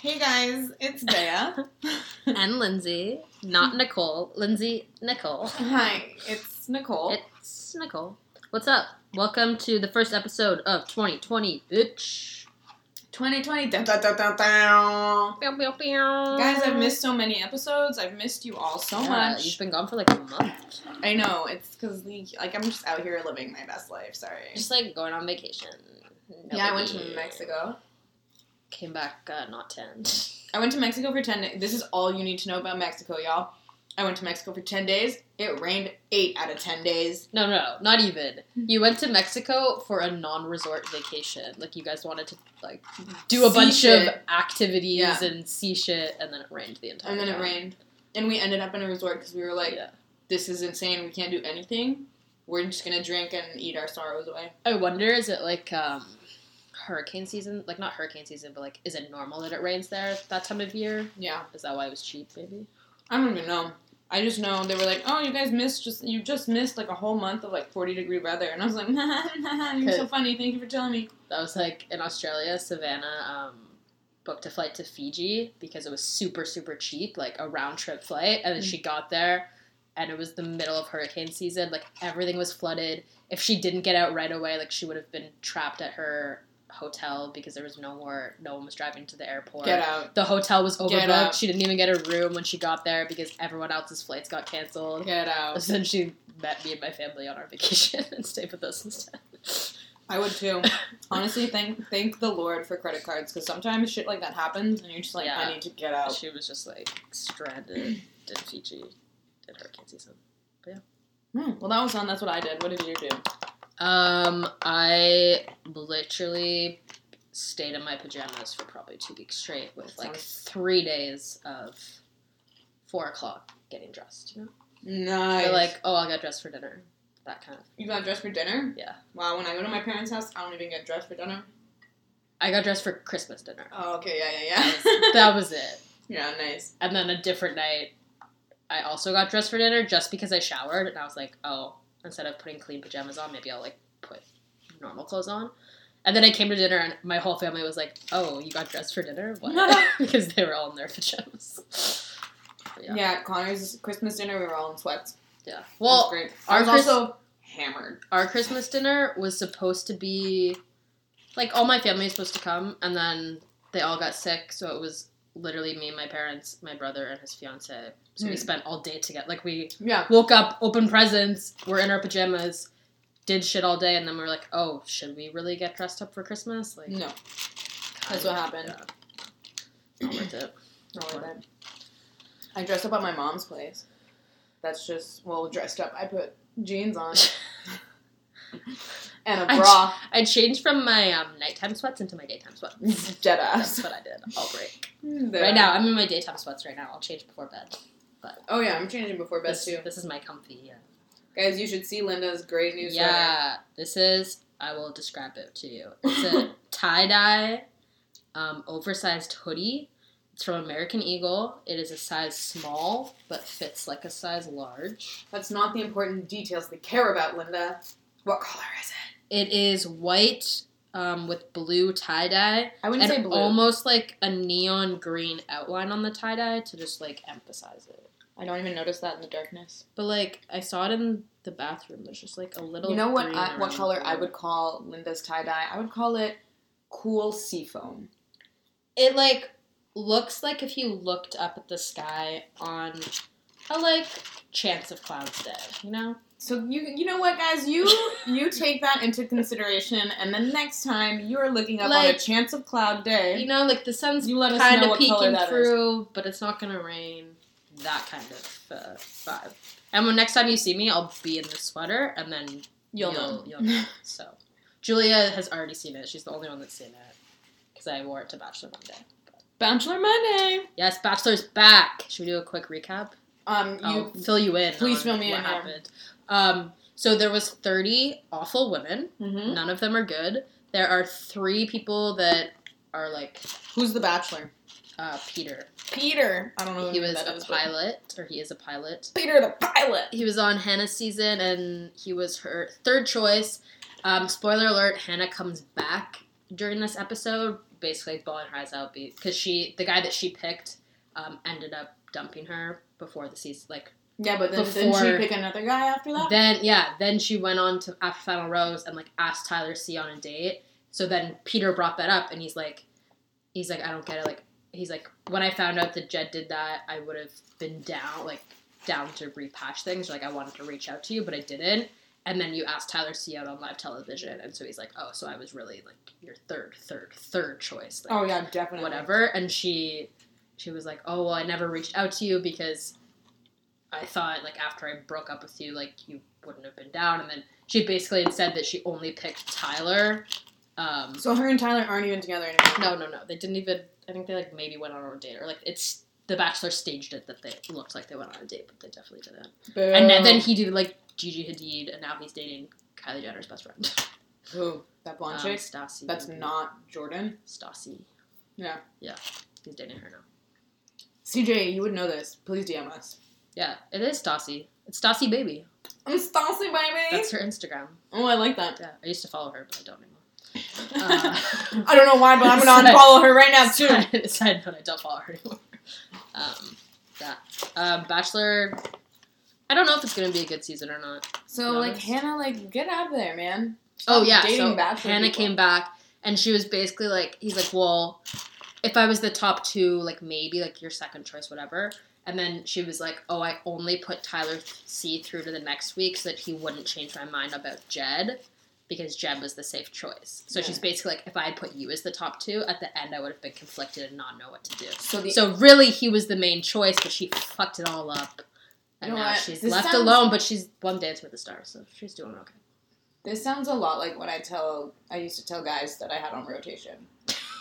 Hey guys, it's Bea. and Lindsay, not Nicole. Lindsay, Nicole. Hi, it's Nicole. It's Nicole. What's up? Welcome to the first episode of 2020, bitch. 2020. Dun, dun, dun, dun, dun. Pew, pew, pew. Guys, I've missed so many episodes. I've missed you all so Yeah, much. You've been gone for like a month. I know it's because like I'm just out here living my best life. Sorry. Just like going on vacation. No yeah, I went to. Mexico. Came back uh, not 10. I went to Mexico for 10 days. This is all you need to know about Mexico, y'all. I went to Mexico for 10 days. It rained 8 out of 10 days. No, no, not even. You went to Mexico for a non-resort vacation. Like you guys wanted to like do a See bunch shit. of activities Yeah. and see shit, and then it rained the entire. Time. And then it rained. And we ended up in a resort because we were like, yeah. this is insane. We can't do anything. We're just going to drink and eat our sorrows away. I wonder, is it like um, hurricane season? Like not hurricane season, but like, is it normal that it rains there that time of year? Yeah. Is that why it was cheap? Maybe. I don't even know. I just know they were like, "Oh, you guys missed just you just missed like a whole month of like forty degree weather," and I was like, "You're so funny. Thank you for telling me." That was like in Australia. Savannah um, booked a flight to Fiji because it was super super cheap, like a round trip flight, and then she got there. And it was the middle of hurricane season. Like everything was flooded. If she didn't get out right away, like she would have been trapped at her hotel because there was no more. No one was driving to the airport. Get out. The hotel was overbooked. She didn't even get a room when she got there because everyone else's flights got canceled. Get out. So then she met me and my family on our vacation and stayed with us instead. I would too. Honestly, thank thank the Lord for credit cards because sometimes shit like that happens and you're just like, Yeah. I need to get out. She was just like stranded in Fiji in hurricane season. Hmm, well, that was fun. That's what I did. What did you do? Um, I literally stayed in my pajamas for probably two weeks straight with like three days of four o'clock getting dressed. You know, Nice. Like, oh, I got dressed for dinner. That kind of. you got dressed for dinner? Yeah. Wow. When I go to my parents' house, I don't even get dressed for dinner. I got dressed for Christmas dinner. Oh, okay. Yeah, yeah, That yeah. was, that was it. yeah, nice. And then a different night, I also got dressed for dinner just because I showered, and I was like, oh, instead of putting clean pajamas on, maybe I'll like put normal clothes on. And then I came to dinner, and my whole family was like, "Oh, you got dressed for dinner?" What? because they were all in their pajamas. Yeah. yeah. Connor's Christmas dinner, we were all in sweats. yeah. Well, great. I was Chris- also hammered. our Christmas dinner was supposed to be like all my family was supposed to come, and then they all got sick, so it was literally me, my parents, my brother, and his fiance. So we Hmm. spent all day together. Like we Yeah. woke up, opened presents, we're in our pajamas, did shit all day, and then we are like, oh, should we really get dressed up for Christmas? Like, No. That's what happened. Yeah. Not worth it. Not worth it. I dressed up at my mom's place. That's just well dressed up. I put jeans on and a bra. I changed from my um, nighttime sweats into my daytime sweats. Dead That's what I did. All break. There. Right now, I'm in my daytime sweats right now. I'll change before bed. But Oh yeah, I'm changing before bed This, too. this is my comfy. Yeah. Guys, you should see Linda's great new sweater. Yeah. This is. I will describe it to you. It's a tie dye, um, oversized hoodie. It's from American Eagle. It is a size small, but fits like a size large. That's not the important details they care about, Linda. What color is it? It is white um, with blue tie dye. I wouldn't and say blue. almost like a neon green outline on the tie dye to just like emphasize it. I don't even notice that in the darkness. But like I saw it in the bathroom. There's just like a little. You know what? I, what color the I would call Linda's tie dye? I would call it cool seafoam. It like looks like if you looked up at the sky on a like chance of clouds day. You know? So you you know what, guys? You you take that into consideration, and the next time you are looking up on a chance of cloud day, You know, like the sun's You let us kind know of peeking that is. through, but it's not gonna rain. That kind of uh, vibe. And when next time you see me, I'll be in the sweater, and then you'll, know. You'll know. So, Julia has already seen it. She's the only one that's seen it because I wore it to Bachelor Monday. Bachelor Monday. Yes, Bachelor's back. Should we do a quick recap? Um, you I'll fill you in. please fill me what in, happened. Um, so there was thirty awful women. mhm. None of them are good. There are three people that are like who's the Bachelor? uh, Peter. Peter. I don't know. He was a is, but- pilot, or he is a pilot. Peter the pilot. He was on Hannah's season, and he was her third choice. Um, spoiler alert: Hannah comes back during this episode, basically bawling her eyes out because she, the guy that she picked, um, ended up dumping her before the season. Like Yeah, but then didn't she pick another guy after that? then, yeah, then she went on to after Final Rose and like asked Tyler C on a date. So then Peter brought that up, and he's like, he's like, I don't get it. Like, he's like, when I found out that Jed did that, I would have been down, like, down to repatch things. Like, I wanted to reach out to you, but I didn't. And then you asked Tyler C out on live television, and so he's like, oh, so I was really like your third, third, third choice. Like, oh yeah, definitely. whatever and she she was like oh well i never reached out to you because i thought like after i broke up with you like you wouldn't have been down and then she basically had said that she only picked tyler um So her and Tyler aren't even together anymore. no no no they didn't even i think they like maybe went on a date or like it's the bachelor staged it that they looked like they went on a date but they definitely didn't Boo. and then, then he did like gigi hadid and now he's dating kylie jenner's best friend Who? That blonde um, chick? stassi That's not Jordan. stassi Yeah. yeah he's dating her now CJ, you would know this. Please DM us. Yeah, it is Stassi. It's Stassi Baby. I'm Stassi, baby. That's her Instagram. oh, I like that. Yeah, I used to follow her, but I don't anymore. Uh, I don't know why, but I'm gonna unfollow her right now too. Side, side note, I don't follow her anymore. Um, yeah. Um, Bachelor. I don't know if it's gonna be a good season or not. So like Hannah, like get out of there, man. Oh yeah, so Bachelor Hannah people. came back and she was basically like, he's like, well, if I was the top two, like maybe like your second choice, whatever. And then she was like, oh, I only put Tyler C through to the next week so that he wouldn't change my mind about Jed because Jed was the safe choice. So she's basically like, if I had put you as the top two, at the end I would have been conflicted and not know what to do. So the So really, he was the main choice, but she fucked it all up. And now what? she's This left sounds- alone, but she's one Dance with the Stars, so she's doing okay. this sounds a lot like what I tell. I used to tell guys that I had on rotation.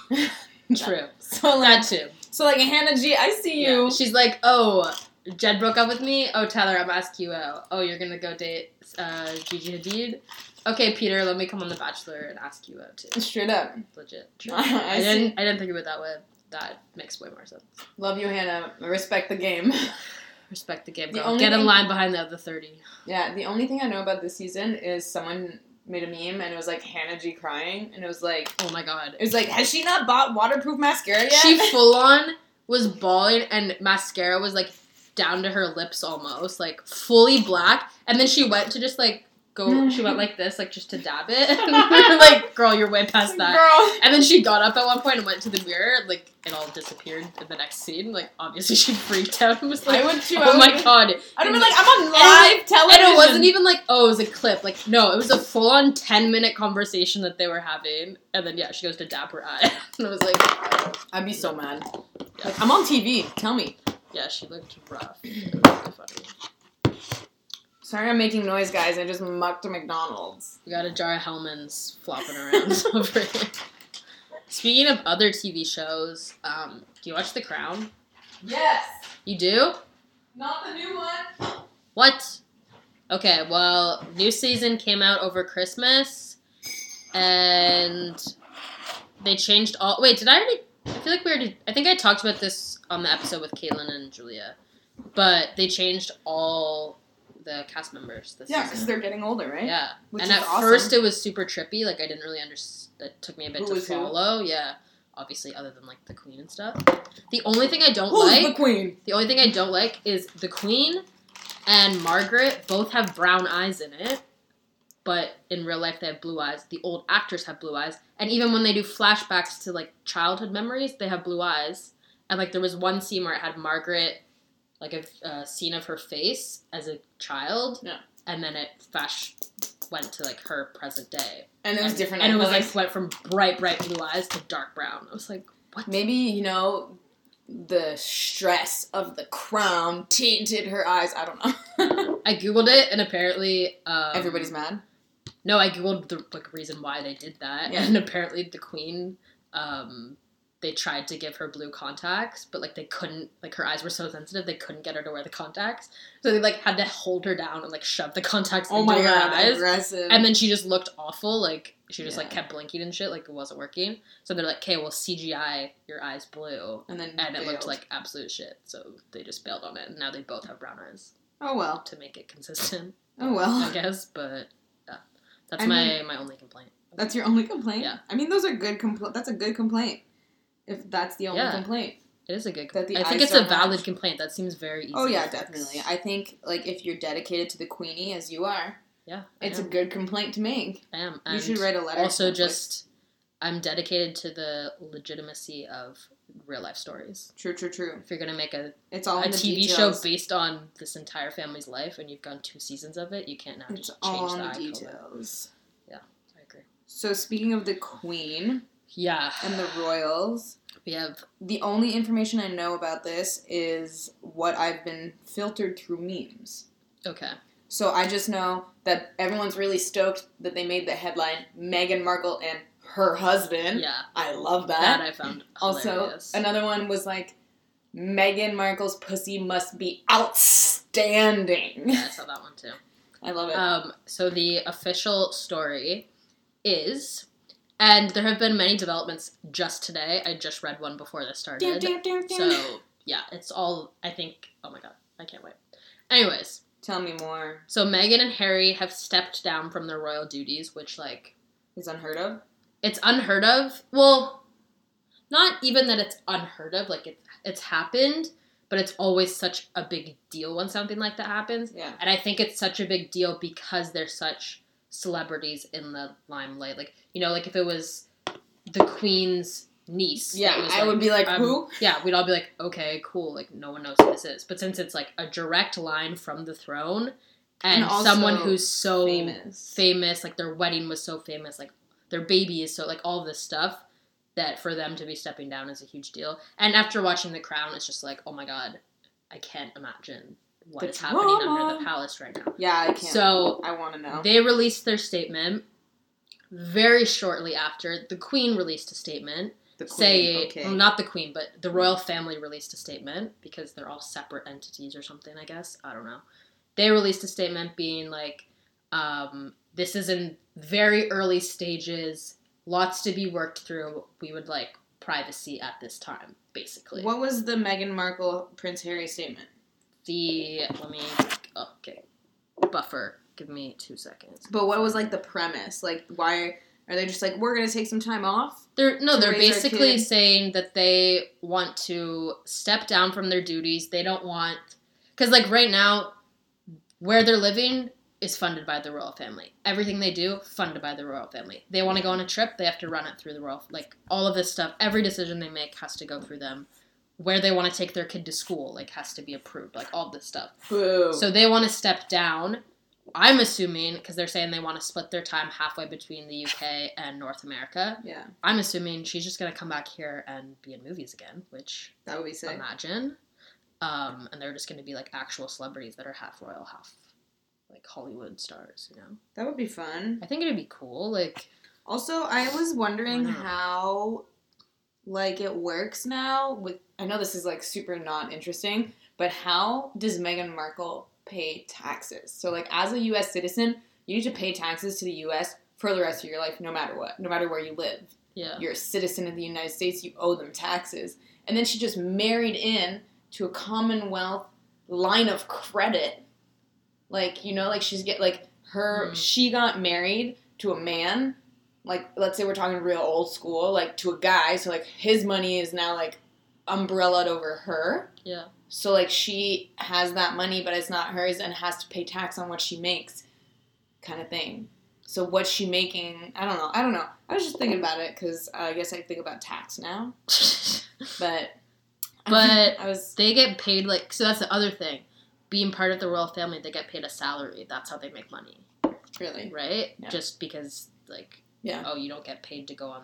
True. So like, That too. so like Hannah G, I see Yeah. you. She's like, oh, Jed broke up with me. Oh, Tyler, I'm asking you out. Oh, you're gonna go date uh, Gigi Hadid. Okay, Peter, let me come on The Bachelor and ask you out too. Straight up. Legit. True. I I didn't. I didn't think of it that way. That makes way more sense. Love you, Hannah. Respect the game. Respect the game, The Get in thing- line behind the other thirty. Yeah, the only thing I know about this season is someone made a meme and it was like Hannah G crying and it was like Oh my god. it was like has she not bought waterproof mascara yet? She full on was bawling, and mascara was like down to her lips almost, like fully black. And then she went to just like go. She went like this, like just to dab it. And we like, "Girl, you're way past that." Girl. And then she got up at one point and went to the mirror. Like it all disappeared in the next scene. Like obviously she freaked out and was like, I would too. "Oh my god!" I'd been like, I'm on live And television. And it wasn't even like, "Oh, it was a clip." Like no, it was a full on ten minute conversation that they were having. And then yeah, she goes to dab her eye, and I was like, I'd be so mad. Yeah. Like I'm on TV. Tell me. "Yeah, she looked rough." It was really funny. Sorry, I'm making noise, guys. I just mucked a McDonald's. We got a jar of Hellmann's flopping around over here. Speaking of other TV shows, um, do you watch The Crown? Yes. You do? Not the new one. What? Okay, well, new season came out over Christmas, and they changed all. Wait, did I already? I feel like we already. I think I talked about this on the episode with Caitlin and Julia, but they changed all the cast members this Yeah, because they're getting older, right? Yeah, Which and at awesome. first it was super trippy. Like I didn't really understand. It took me a bit Who to was who? follow. Yeah, obviously, other than like the Queen and stuff. The only thing I don't Who's like. the queen? The only thing I don't like is the Queen and Margaret both have brown eyes in it, but in real life they have blue eyes. The old actors have blue eyes, and even when they do flashbacks to like childhood memories, they have blue eyes. And like there was one scene where it had Margaret, like a uh, scene of her face as a child, Yeah. and then it flash went to like her present day, And it was and, different. and it was like went from bright bright blue eyes to dark brown. I was like, what? maybe you know the stress of the crown tainted her eyes. I don't know. I googled it, and apparently um, Everybody's mad. No, I googled the like reason why they did that, Yeah. and apparently the queen, um, they tried to give her blue contacts, but like they couldn't. Like her eyes were so sensitive, they couldn't get her to wear the contacts, so they like had to hold her down and like shove the contacts Oh into my her god, eyes. aggressive. And then she just looked awful. Like she just like kept blinking and shit. Like it wasn't working. So they're like, "Okay, well CGI your eyes blue," and then and it looked like absolute shit. So they just bailed on it. And now they both have brown eyes oh well, to make it consistent. oh well. I guess, but yeah, that's I my mean- my only complaint That's your only complaint. Yeah. I mean, those are good. Compl- that's a good complaint. If that's the only Yeah. complaint. It is a good. The I think it's a valid match. complaint. That seems very easy. Oh yeah, definitely. I think like if you're dedicated to the Queenie as you are, Yeah, I it's a good complaint to make. I am. you should write a letter. Also, just I'm dedicated to the legitimacy of real life stories. true, true, true. If you're gonna make a, It's all a TV details. show based on this entire family's life, and you've done two seasons of it, you can't now It's just change the the details. Yeah, I agree. So speaking of the Queen Yeah, and the royals, we have the only information I know about this is what I've been filtered through memes. okay. So I just know that everyone's really stoked that they made the headline Meghan Markle and her husband. Yeah, I love that. that I found hilarious. also, another one was like Meghan Markle's pussy must be outstanding. yeah, I saw that one too. I love it. Um, so the official story is, and there have been many developments just today. I just read one before this started. Damn, damn, damn. So yeah, it's all. I think. Oh my god, I can't wait. Anyways, Tell me more. so Meghan and Harry have stepped down from their royal duties, which like Is unheard of. it's unheard of. Well, not even that it's unheard of. Like it, it's happened, but it's always such a big deal when something like that happens. Yeah. And I think it's such a big deal because they're such celebrities in the limelight. Like, you know, like if it was the Queen's niece. Yeah, was, I would be like, um, who? Yeah, we'd all be like, okay, cool. Like, no one knows who this is. But since it's like a direct line from the throne and, And someone who's so Famous. famous, like their wedding was so famous, like their baby is so, like all this stuff, that for them to be stepping down is a huge deal. And after watching The Crown, it's just like, oh my god, I can't imagine what The is happening under the palace right now. yeah, I can't. So I want to know. they released their statement very shortly after. The Queen released a statement the Queen. say okay. well, not the queen but the royal family released a statement because they're all separate entities or something i guess i don't know they released a statement being like um, this is in very early stages lots to be worked through we would like privacy at this time basically What was the Meghan Markle Prince Harry statement? The let me oh, okay buffer give me two seconds But what was like the premise? Like, why are they just like we're gonna take some time off? They're no, they're basically saying that they want to step down from their duties. They don't want because like right now, where they're living is funded by the royal family. Everything they do funded by the royal family. They want to go on a trip, they have to run it through the royal. Like all of this stuff, every decision they make has to go through them. Where they want to take their kid to school, like has to be approved. Like all this stuff. Boo. So they want to step down. I'm assuming because they're saying they want to split their time halfway between the UK and North America. yeah, I'm assuming she's just gonna come back here and be in movies again, which that would be sick. imagine. Um, and they're just gonna be like actual celebrities that are half royal, half like Hollywood stars. You know, That would be fun. I think it'd be cool. Like, Also, I was wondering not? how like it works now with I know this is like super not interesting, but how does Meghan Markle pay taxes? So like as a US citizen, you need to pay taxes to the US for the rest of your life no matter what, no matter where you live. yeah, You're a citizen of the United States, you owe them taxes. And then she just married in to a Commonwealth line of credit. Like, you know, like she's get like her Hmm. she got married to a man, like let's say we're talking real old school, like to a guy, so like his money is now like umbrellaed over her. yeah, So like she has that money but it's not hers and has to pay tax on what she makes kind of thing. So what's she making? I don't know. I don't know. I was just thinking about it cuz I guess I think about tax now, but But I was they get paid like so. That's the other thing. Being part of the royal family, they get paid a salary. That's how they make money, really right? Yeah. Just because like Yeah. oh, you don't get paid to go on,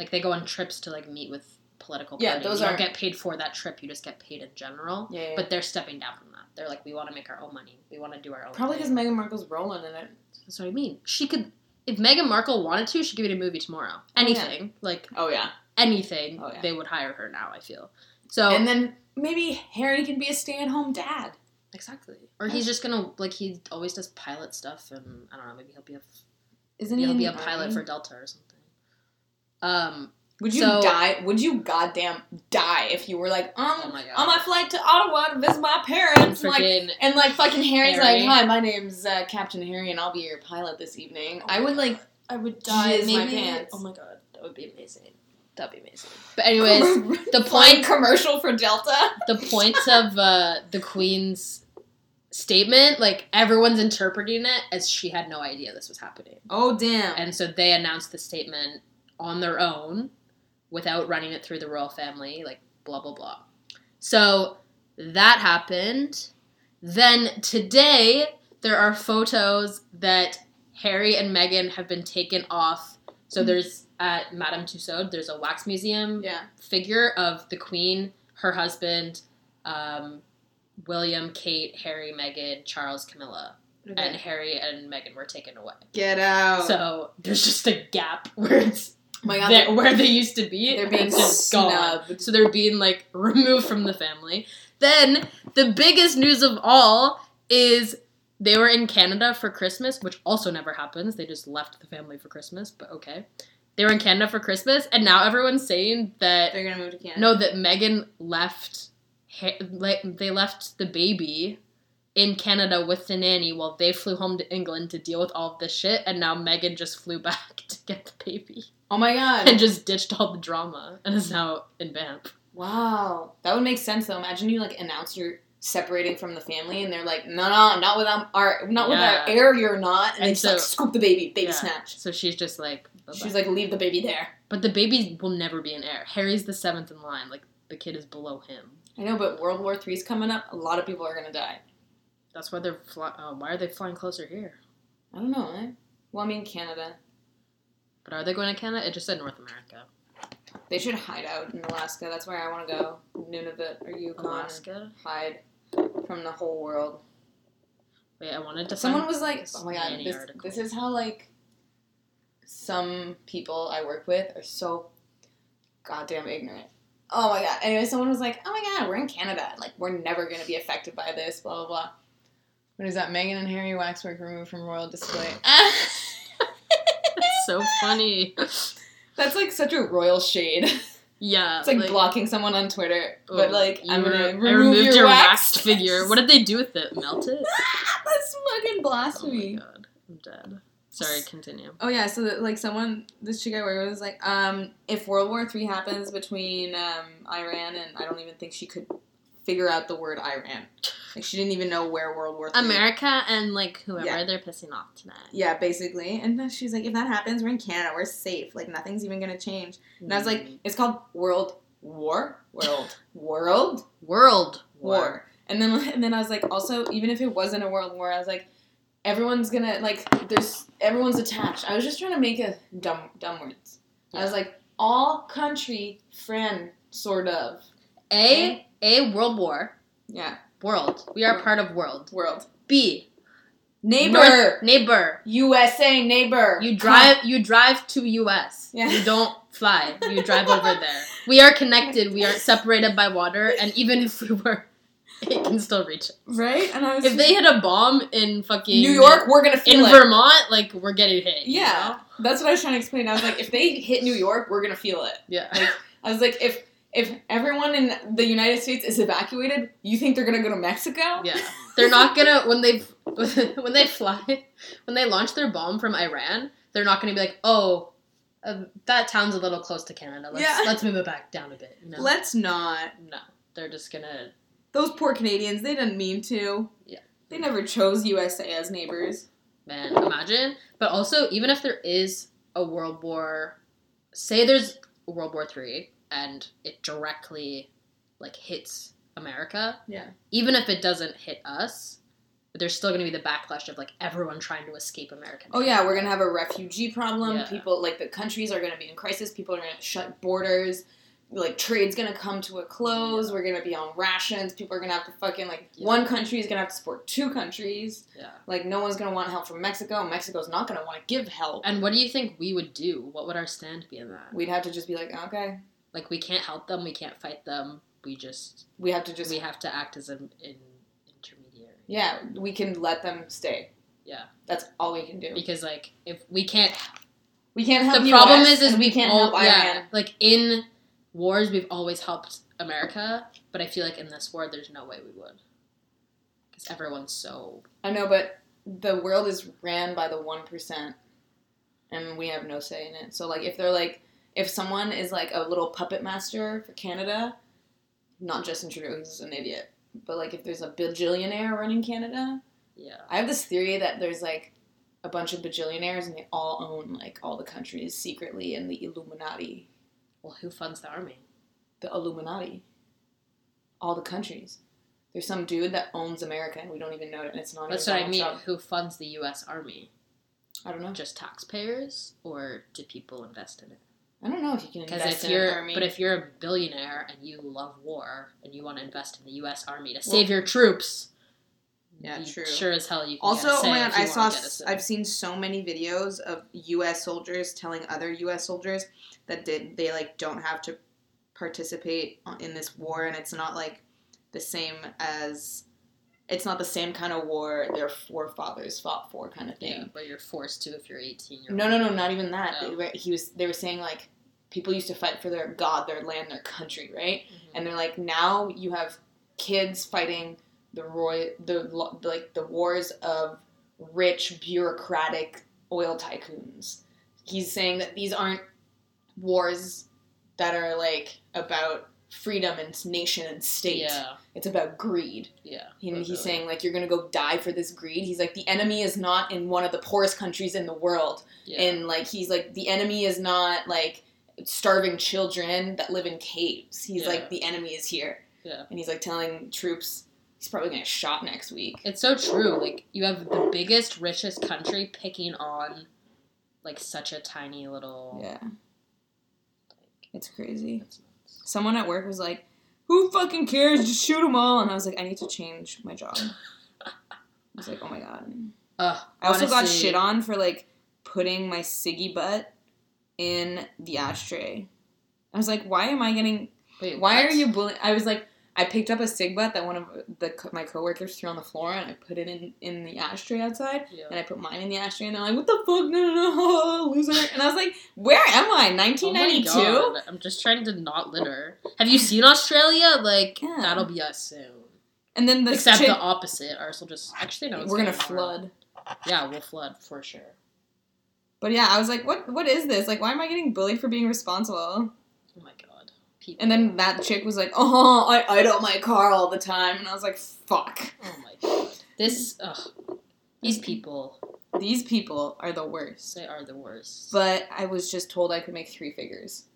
like they go on trips to like meet with political Yeah, those you don't are- get paid for that trip. You just get paid in general. yeah, yeah. But they're stepping down from that. They're like, we want to make our own money. We want to do our own. probably because. Meghan Markle's rolling in it. That's what I mean. She could, if Meghan Markle wanted to, she could be in a movie tomorrow. Oh, yeah. Anything, like Oh yeah. anything, Oh, yeah. they would hire her now. I feel so. And then maybe Harry can be a stay-at-home dad. exactly, or he's just gonna like he always does pilot stuff, and I don't know. Maybe he'll be a Isn't maybe he he'll be a pilot for Delta or something. Um, Would you So- die? Would you goddamn die if you were like, um, Oh my God. on my flight to Ottawa to visit my parents, and like, and like fucking Harry's Harry. like, hi, my name's uh, Captain Harry, and I'll be your pilot this evening. Oh I would like I would die. Jizz my pants. Oh my god, that would be amazing. That'd be amazing. But anyways, the point commercial for Delta. the point of uh, the queen's statement, like everyone's interpreting it as she had no idea this was happening, Oh damn. and so they announced the statement on their own without running it through the royal family, like blah blah blah. So that happened. Then today there are photos that Harry and Meghan have been taken off. So there's at Madame Tussauds, there's a wax museum yeah. figure of the Queen, her husband, um, William, Kate, Harry, Meghan, Charles, Camilla, and Harry and Meghan were taken away. Get out. So there's just a gap where it's my god. where they used to be. they're being just gone. snubbed. So they're being like removed from the family. Then the biggest news of all is they were in Canada for Christmas, which also never happens. They just left the family for Christmas, but okay. They were in Canada for Christmas, and now everyone's saying that They're gonna move to Canada. no, that Meghan left. Like they left the baby in Canada with the nanny while they flew home to England to deal with all of this shit, and now Meghan just flew back to get the baby Oh my god. and just ditched all the drama and is now in Vamp. Wow, that would make sense though. Imagine you like announce you're separating from the family, and they're like, "No, no, not without our, not with Yeah. our heir. You're not." And, And they just like scoop the baby, baby Yeah. snatch. So she's just like, bye-bye. She's like, "Leave the baby there." but the baby will never be an heir. Harry's the seventh in line. Like the kid is below him. I know, but World War Three's coming up. A lot of people are gonna die. That's why they're fly- uh, why are they flying closer here? I don't know. Eh? Well, I mean, Canada. But are they going to Canada? It just said North America. They should hide out in Alaska. That's where I want to go. Nunavut or Yukon. Alaska. Hide from the whole world. Wait, I wanted to. Someone was like, "Oh my god, this, article. this is how like some people I work with are so goddamn ignorant." Oh my god. Anyway, someone was like, "Oh my god, we're in Canada. Like, we're never gonna be affected by this." Blah blah blah. What is that? Meghan and Harry waxwork removed from royal display. So funny. That's like such a royal shade. Yeah, It's like, blocking someone on Twitter, oh, but like I'm gonna I remove removed your, waxed wax figure. What did they do with it? Melt it? That's fucking blasphemy. Oh my god, I'm dead. Sorry, continue. Oh yeah, so that, like someone, this chick I work with was like, um, if World War Three happens between um, Iran and I don't even think she could figure out the word Iran. Like she didn't even know where World War Three. America and like whoever Yeah. they're pissing off tonight. Yeah, basically. And then she's like, if that happens, we're in Canada, we're safe. Like nothing's even gonna change. And I was like, mm. it's called World War, World, World World War. And then and then I was like, also, even if it wasn't a world war, I was like, everyone's gonna like, there's everyone's attached. I was just trying to make a dumb dumb words. I was like, all country friend, sort of. A A World War. Yeah, World. We are part of world. world B neighbor, North- neighbor. USA neighbor. You drive you drive to US. Yeah. You don't fly. You drive over there. We are connected. We aren't separated by water and even if we were it can still reach us. right? And I was If they hit a bomb in fucking New York, we're gonna in feel it. In Vermont, like we're getting hit. you Yeah. know? That's what I was trying to explain. I was like, if they hit New York, we're gonna feel it. Yeah. Like, I was like, if if everyone in the United States is evacuated, you think they're gonna go to Mexico? Yeah. They're not gonna when they when they fly when they launch their bomb from Iran. They're not gonna be like, oh, uh, that town's a little close to Canada. Let's Yeah. let's move it back down a bit. You know? Let's not. no, they're just gonna. Those poor Canadians, they didn't mean to. Yeah. They never chose USA as neighbors. Man, imagine. But also, even if there is a World War, say there's World War Three, and it directly like hits America. Yeah. Even if it doesn't hit us, there's still going to be the backlash of like everyone trying to escape America. Oh yeah, we're gonna have a refugee problem. Yeah. People like the countries are gonna be in crisis. People are gonna shut borders. Like trade's gonna come to a close. We're gonna be on rations. People are gonna have to fucking like Yeah. one country is gonna have to support two countries. Yeah. Like no one's gonna want help from Mexico. Mexico's not gonna want to give help. And what do you think we would do? What would our stand be in that? We'd have to just be like, okay, Like we can't help them, we can't fight them. We just we have to just we have to act as an in, intermediary. yeah, we can let them stay. Yeah. That's all we can do. Because like if we can't We can't help the US, problem is is we can't all, help yeah, Iran. like in wars we've always helped America, but I feel like in this war there's no way we would. Because everyone's so I know, but the world is ran by the one percent, and we have no say in it. So like if they're like if someone is like a little puppet master for Canada, not Justin Trudeau, he's an idiot. But like if there's a bajillionaire running Canada, Yeah. I have this theory that there's like a bunch of bajillionaires and they all own like all the countries secretly in the Illuminati. Well, who funds the army? The Illuminati. All the countries. There's some dude that owns America and we don't even know it and it's not That's what I mean. Trump. Who funds the U.S. Army? I don't know. Just taxpayers, or do people invest in it? I don't know if you can Because invest if in you're, but if you're a billionaire and you love war and you want to invest in the U.S. Army to save your troops, Yeah, you true. Sure as hell you can Also, oh my god, I saw. wanna get a s- say. I've seen so many videos of U.S. soldiers telling other U.S. soldiers that did they like don't have to participate in this war, and it's not like the same as. It's not the same kind of war their forefathers fought for, kind of thing. yeah, but you're forced to if you're 18. You're No, no, no, not even that. Oh. They were, he was. They were saying like people used to fight for their god, their land, their country, right? Mhm. and they're like now you have kids fighting the roy the like the wars of rich bureaucratic oil tycoons he's saying that these aren't wars that are like about freedom and nation and state Yeah, it's about greed yeah. and he's really. saying like you're gonna go die for this greed he's like the enemy is not in one of the poorest countries in the world yeah. and like he's like the enemy is not like starving children that live in caves he's Yeah. like the enemy is here Yeah. and he's like telling troops he's probably gonna get shot next week It's so true. Like you have the biggest, richest country picking on like such a tiny little. yeah it's crazy It's. Someone at work was like who fucking cares just shoot them all and i was like i need to change my job i was like oh my god Ugh, i also got shit on for like putting my ciggy butt in the ashtray i was like why am i getting Wait, Why what? are you bullying? I was like, I picked up a cig butt that one of the my coworkers threw on the floor, and I put it in in the ashtray outside, Yeah. and I put mine in the ashtray, and they're like, "What the fuck? No, no, no, loser!" And I was like, "Where am I? Oh my 1992?" God, I'm just trying to not litter. Have you seen Australia? Like Yeah. that'll be us soon. and then this Except chick, the opposite. Ours will just actually no. it's we're gonna getting warmer. flood. Yeah, we'll flood for sure. But yeah, I was like, "What? What is this? Like, why am I getting bullied for being responsible?" Oh my god. People. And then that chick was like, "Oh, I idle my car all the time," and I was like, "Fuck." Oh my god. This. Ugh. These people. These people are the worst. They are the worst. But I was just told I could make three figures.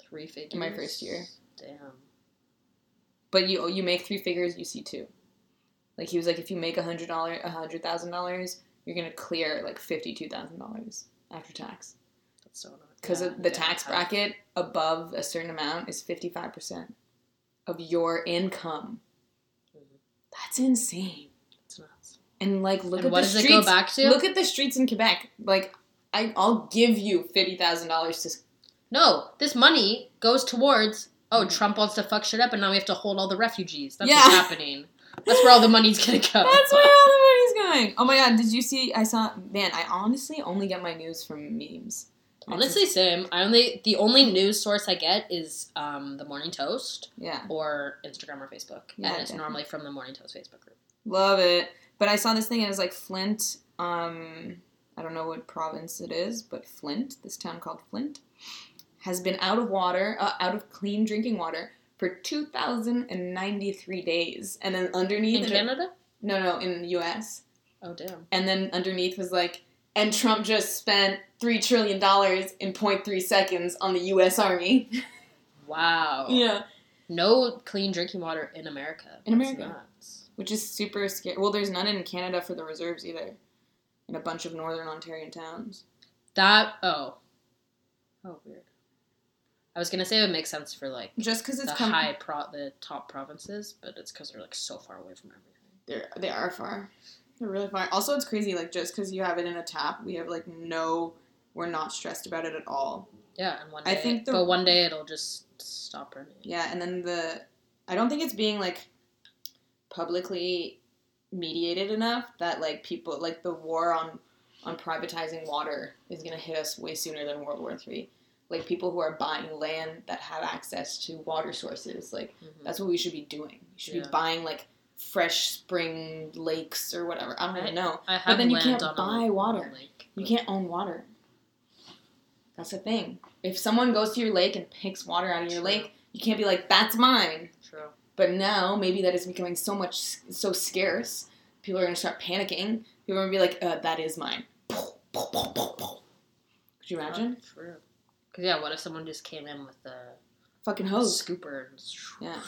Three figures. In my first year. Damn. but you you make three figures, you see two. Like he was like, if you make a hundred dollar, a hundred thousand dollars, you're gonna clear like fifty two thousand dollars after tax That's so because Yeah, the yeah, tax bracket above a certain amount is fifty five percent of your income. Mhm. That's insane. And like, look and at what the does streets. it go back to? Look at the streets in Quebec. Like, I I'll give you fifty thousand dollars to. no, this money goes towards. Oh, Mhm. Trump wants to fuck shit up, and now we have to hold all the refugees. That's Yeah. what's happening. That's where all the money's gonna go. That's where all the money's going. Oh my god! Did you see? I saw. Man, I honestly only get my news from memes. Honestly, same. I only the only news source I get is um, the Morning Toast Yeah, or Instagram or Facebook, Yeah, and it's definitely. normally from the Morning Toast Facebook group. love it. But I saw this thing and it was like Flint. Um, I don't know what province it is, but Flint, this town called Flint, has been out of water, uh, out of clean drinking water for two thousand and ninety three days. And then underneath, In Canada? no, no, in the U.S. Oh damn! And then underneath was like, and Trump just spent three trillion dollars in 0.3 seconds on the U.S. Army. Wow. yeah, No clean drinking water in America. In That's America. nuts. Which is super scary. Well, there's none in Canada for the reserves either, in a bunch of northern Ontarian towns. That oh. Oh weird. I was gonna say it would make sense for like Just because it's the come, high pro the top provinces, but it's because they're like so far away from everything. they're they are far. They're really far. Also, it's crazy. Like just because you have it in a tap, we have like no. We're not stressed about it at all. Yeah, and one day, I think the- but one day it'll just stop running. Yeah, and then the. I don't think it's being like publicly mediated enough that like people like the war on on privatizing water is gonna hit us way sooner than World War Three. Like people who are buying land that have access to water sources, like Mhm. That's what we should be doing. You should Yeah. be buying like fresh spring lakes or whatever. I don't I- even know. I have then you can't buy water. lake. You can't own water. That's the thing. If someone goes to your lake and picks water out of your lake, you can't be like, "That's mine." But now maybe that is becoming so much so scarce. People are gonna start panicking. People are gonna be like, uh, "That is mine." Could you imagine? True. Because yeah, what if someone just came in with a Fucking hose. scooper and Yeah.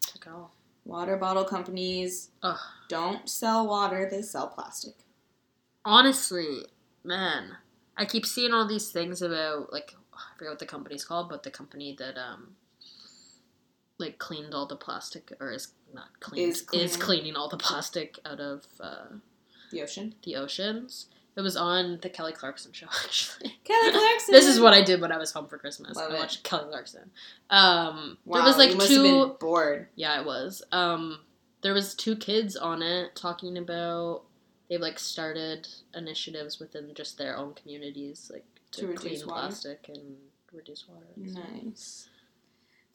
took it all? Water bottle companies Ugh. don't sell water; they sell plastic. Honestly, man, I keep seeing all these things about like I forget what the company's called, but the company that um like cleaned all the plastic or is not clean Is cleaning. cleaning all the plastic out of uh, The ocean. the oceans. It was on the Kelly Clarkson show actually. Kelly Clarkson. This is what I did when I was home for Christmas. Love I it. watched Kelly Clarkson. Um, Wow, there was like two. bored. Yeah, it was. Um, there was two kids on it talking about they've like started initiatives within just their own communities, like to, To reduce clean plastic and reduce water. Nice.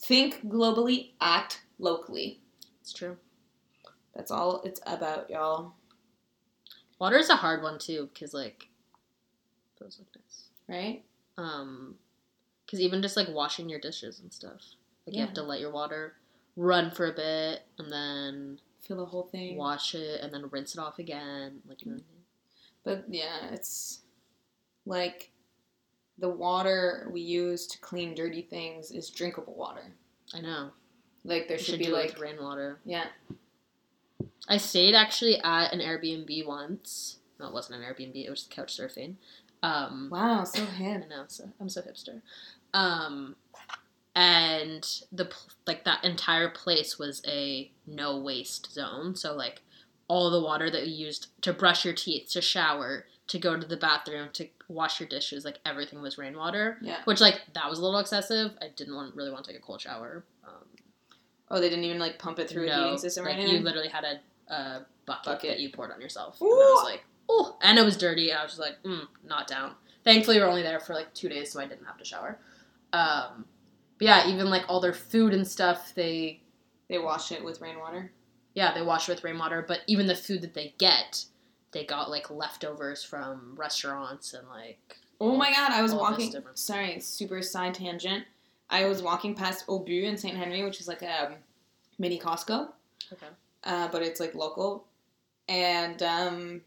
Think globally, act locally. It's true. That's all it's about, y'all. Water is a hard one too, because like those look nice. Right? Um, because even just like washing your dishes and stuff, like you have to let your water run for a bit and then Feel the whole thing. wash it and then rinse it off again. Like you know what I mean? But yeah, it's like the water we use to clean dirty things is drinkable water. I know. Like there should, should be like rainwater. yeah. I stayed actually at an Airbnb once. No, it wasn't an Airbnb. It was couch surfing. Um, Wow, so hip. I know. So I'm so hipster. Um, and the like that entire place was a no waste zone. So like all the water that you used to brush your teeth, to shower, to go to the bathroom, to wash your dishes, like everything was rainwater. Yeah. Which like that was a little excessive. I didn't want really want to take a cold shower. Um, Oh, they didn't even like pump it through a heating system like anything. you literally had a, a bucket, Bucket. that you poured on yourself. And I was like, oh, and it was dirty, and I was just like, mm, not down. Thankfully, we were only there for like two days, so I didn't have to shower. Um, but yeah, even like all their food and stuff, they They wash it with rainwater. yeah they wash it with rainwater. But even the food that they get, they got like leftovers from restaurants and like Oh my god, I was walking. Sorry, super side tangent. I was walking past Obu in St. Henry, which is like a mini Costco, okay. uh, but it's like local. And um,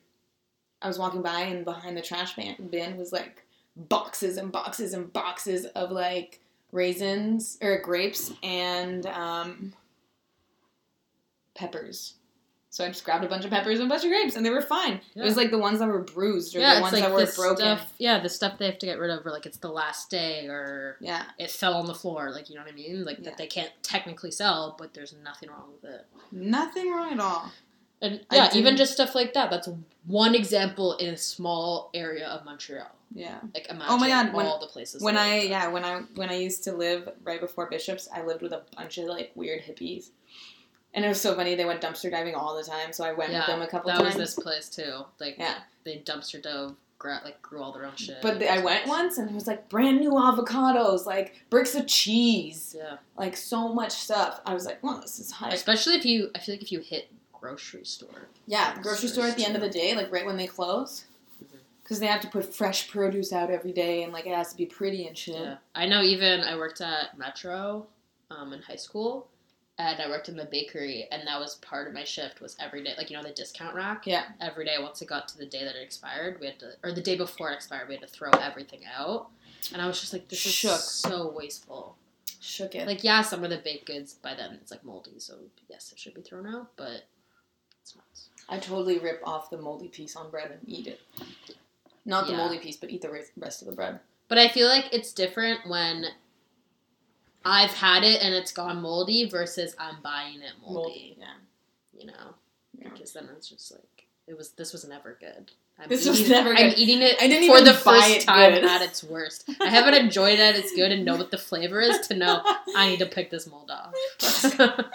I was walking by, and behind the trash bin, bin was like boxes and boxes and boxes of like raisins or grapes and um, peppers. So I just grabbed a bunch of peppers and a bunch of grapes, and they were fine. It was like the ones that were bruised or Yeah, the ones like that were broken. stuff. Yeah, the stuff they have to get rid of, or like it's the last day, or Yeah. it fell on the floor. Like you know what I mean? Like Yeah. that they can't technically sell, but there's nothing wrong with it. Nothing wrong at all. And yeah, even just stuff like that. That's one example in a small area of Montreal. Yeah. Like imagine Oh my God, when- all the places. When I are like that. yeah, when I when I used to live right before Bishops, I lived with a bunch of like weird hippies. And it was so funny, they went dumpster diving all the time, so I went Yeah, with them a couple that times. That was this place too. Like Yeah. they dumpster dove, gra- like grew all their own shit. But the, I went once and it was like brand new avocados, like bricks of cheese, Yeah, like so much stuff. I was like, well, this is hype. especially if you. I feel like if you hit grocery store. Yeah, grocery store at the end of the day, like right when they close. Because they have to put fresh produce out every day and like it has to be pretty and shit. Yeah, I know. Even I worked at Metro um, in high school, and I worked in the bakery, and that was part of my shift. Was every day, like you know, the discount rack. Yeah. Every day, once it got to the day that it expired, we had to, or the day before it expired, we had to throw everything out. And I was just like, this is Shook. so wasteful. Shook it. Like, yeah, some of the baked goods by then it's like moldy, so yes, it should be thrown out, but it's not. I totally rip off the moldy piece on bread and eat it. Not the Yeah. moldy piece, but eat the rest of the bread. But I feel like it's different when I've had it and it's gone moldy versus I'm buying it moldy. Yeah. You know, Yeah. because then it's just like it was. This was never good. I'm This was eating- never I'm eating it I didn't for the first time good. at its worst. I haven't enjoyed it at its good and know what the flavor is to know I need to pick this mold off.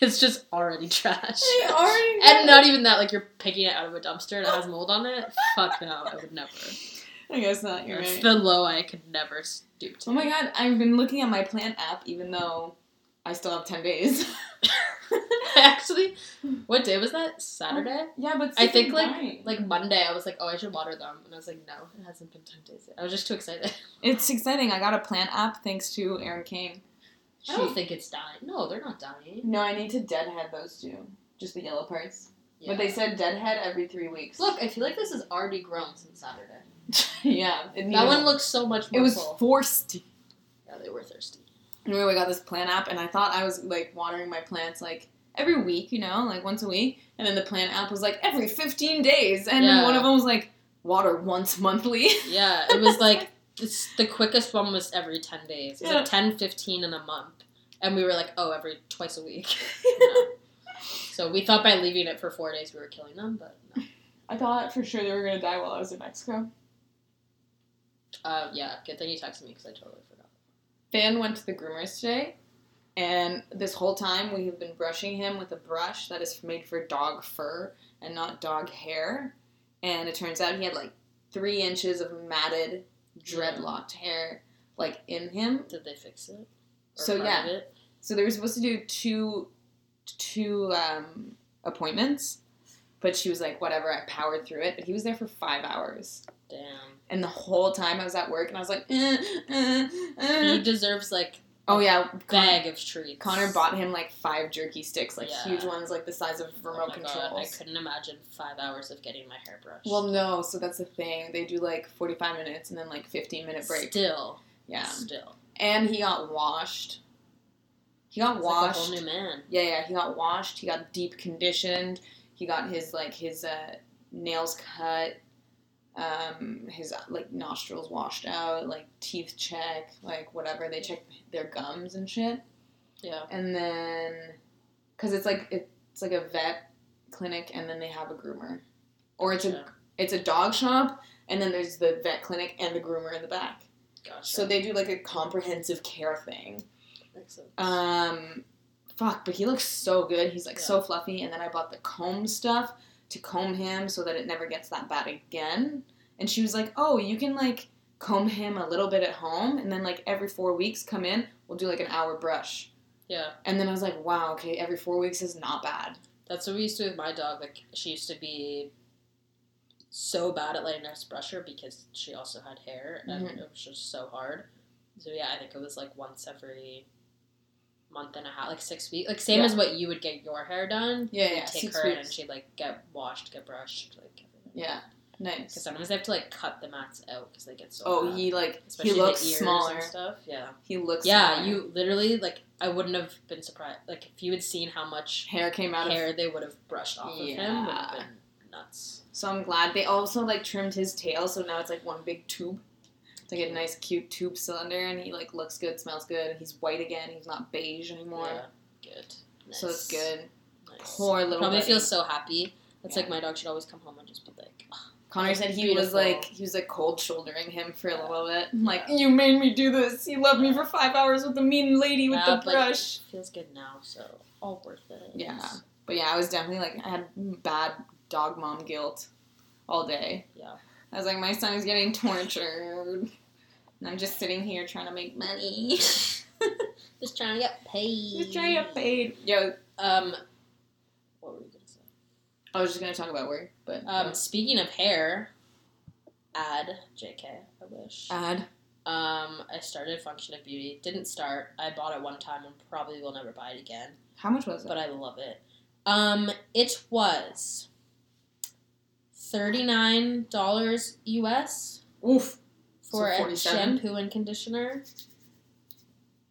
it's just already trash. I already And not even that, like you're picking it out of a dumpster and it has mold on it. Fuck no, I would never. I guess not. You're That's right. the low I could never stoop to. Oh my god, I've been looking at my plant app even though I still have 10 days. Actually, what day was that? Saturday. yeah, but I think like dying. like Monday, I was like, oh, I should water them, and I was like, no, it hasn't been ten days yet. I was just too excited. it's exciting. I got a plant app thanks to Erin King. I don't think it's dying. No, they're not dying. No, I need to deadhead those two, just the yellow parts. But they said deadhead every three weeks. Look, I feel like this has already grown since Saturday. yeah, That needed- one looks so much more It was full. forced. yeah, they were thirsty. Anyway, we got this plant app, and I thought I was like watering my plants like every week, you know, like once a week. And then the plant app was like every 15 days, and then one of them was like water once monthly. Yeah, it was like this, the quickest one was every 10 days. It was Yeah. like 10, 15 in a month. And we were like, oh, every twice a week. No. So we thought by leaving it for four days we were killing them, but no. I thought for sure they were gonna die while I was in Mexico. Uh, yeah, good thing you texted me because I totally forgot. Fan went to the groomers today, and this whole time we have been brushing him with a brush that is made for dog fur and not dog hair. And it turns out he had like three inches of matted, dreadlocked hair, like in him. Did they fix it? Or So, yeah. it? So they were supposed to do two, two um, appointments, but she was like, "Whatever." I powered through it, but he was there for five hours, Damn. and the whole time I was at work, and I was like, eh, eh, eh. He deserves like "Oh yeah." Con- bag of treats. Connor bought him like five jerky sticks, like Yeah. huge ones, like the size of Oh remote my God, I couldn't imagine five hours of getting my hair brushed. well, no, so that's the thing. They do like forty-five minutes and then like fifteen minute break. Still. Yeah, Still. and he got washed. He got It's like a washed. whole new man. Yeah, yeah, he got washed. He got deep conditioned. He got his like his uh, nails cut. Um, his like nostrils washed out, like teeth check, like whatever. They check their gums and shit. Yeah. And then, cause it's like it's like a vet clinic, and then they have a groomer, or it's a it's a dog shop, and then there's the vet clinic and the groomer in the back. Gotcha. So they do like a comprehensive care thing. Sense. Um, fuck, but he looks so good. He's like Yeah. so fluffy. And then I bought the comb stuff to comb him so that it never gets that bad again. And she was like, "Oh, you can like comb him a little bit at home, and then like every four weeks come in, we'll do like an hour brush." yeah. And then I was like, "Wow, okay, every four weeks is not bad." That's what we used to do with my dog. Like she used to be so bad at letting us brush her because she also had hair and Mhm. it was just so hard. So yeah, I think it was like once every month and a half, like six weeks. Like same Yeah. as what you would get your hair done. Yeah, yeah, Take her in and she'd like get washed, get brushed, like everything. Yeah, Because sometimes they have to like cut the mats out because they get so. Oh, bad. he like Especially he looks the ears smaller. and stuff. Yeah. He looks Yeah, smaller. you literally like. I wouldn't have been surprised. Like if you had seen how much hair came out of hair they would have brushed off of him, would have Yeah. been nuts. So I'm glad they also like trimmed his tail, so now it's like one big tube. It's like a nice, cute tube cylinder, and he like looks good, smells good. He's white again. He's not beige anymore, Yeah, good. so it's good. Nice. Poor little. Probably buddy. feels so happy. It's Yeah. like my dog should always come home and just be like, "Ugh." Connor said he was like he was like cold shouldering him for a Yeah. little bit. Like Yeah. you made me do this. You loved me for five hours with the mean lady with "Ah, the brush. it feels good now, so all worth it. Yeah. But yeah, I was definitely like I had bad dog mom guilt all day. Yeah. I was like, my son is getting tortured. And I'm just sitting here trying to make money. Just trying to get paid. Just trying to get paid. Yo, Um, what were we gonna say? I was just gonna talk about work, but Um, speaking of hair, ad JK. I wish. ad. Um, I started Function of Beauty. Didn't start. I bought it one time and probably will never buy it again. How much was it? but I love it. Um, it was thirty nine dollars US Oof. for So a shampoo and conditioner.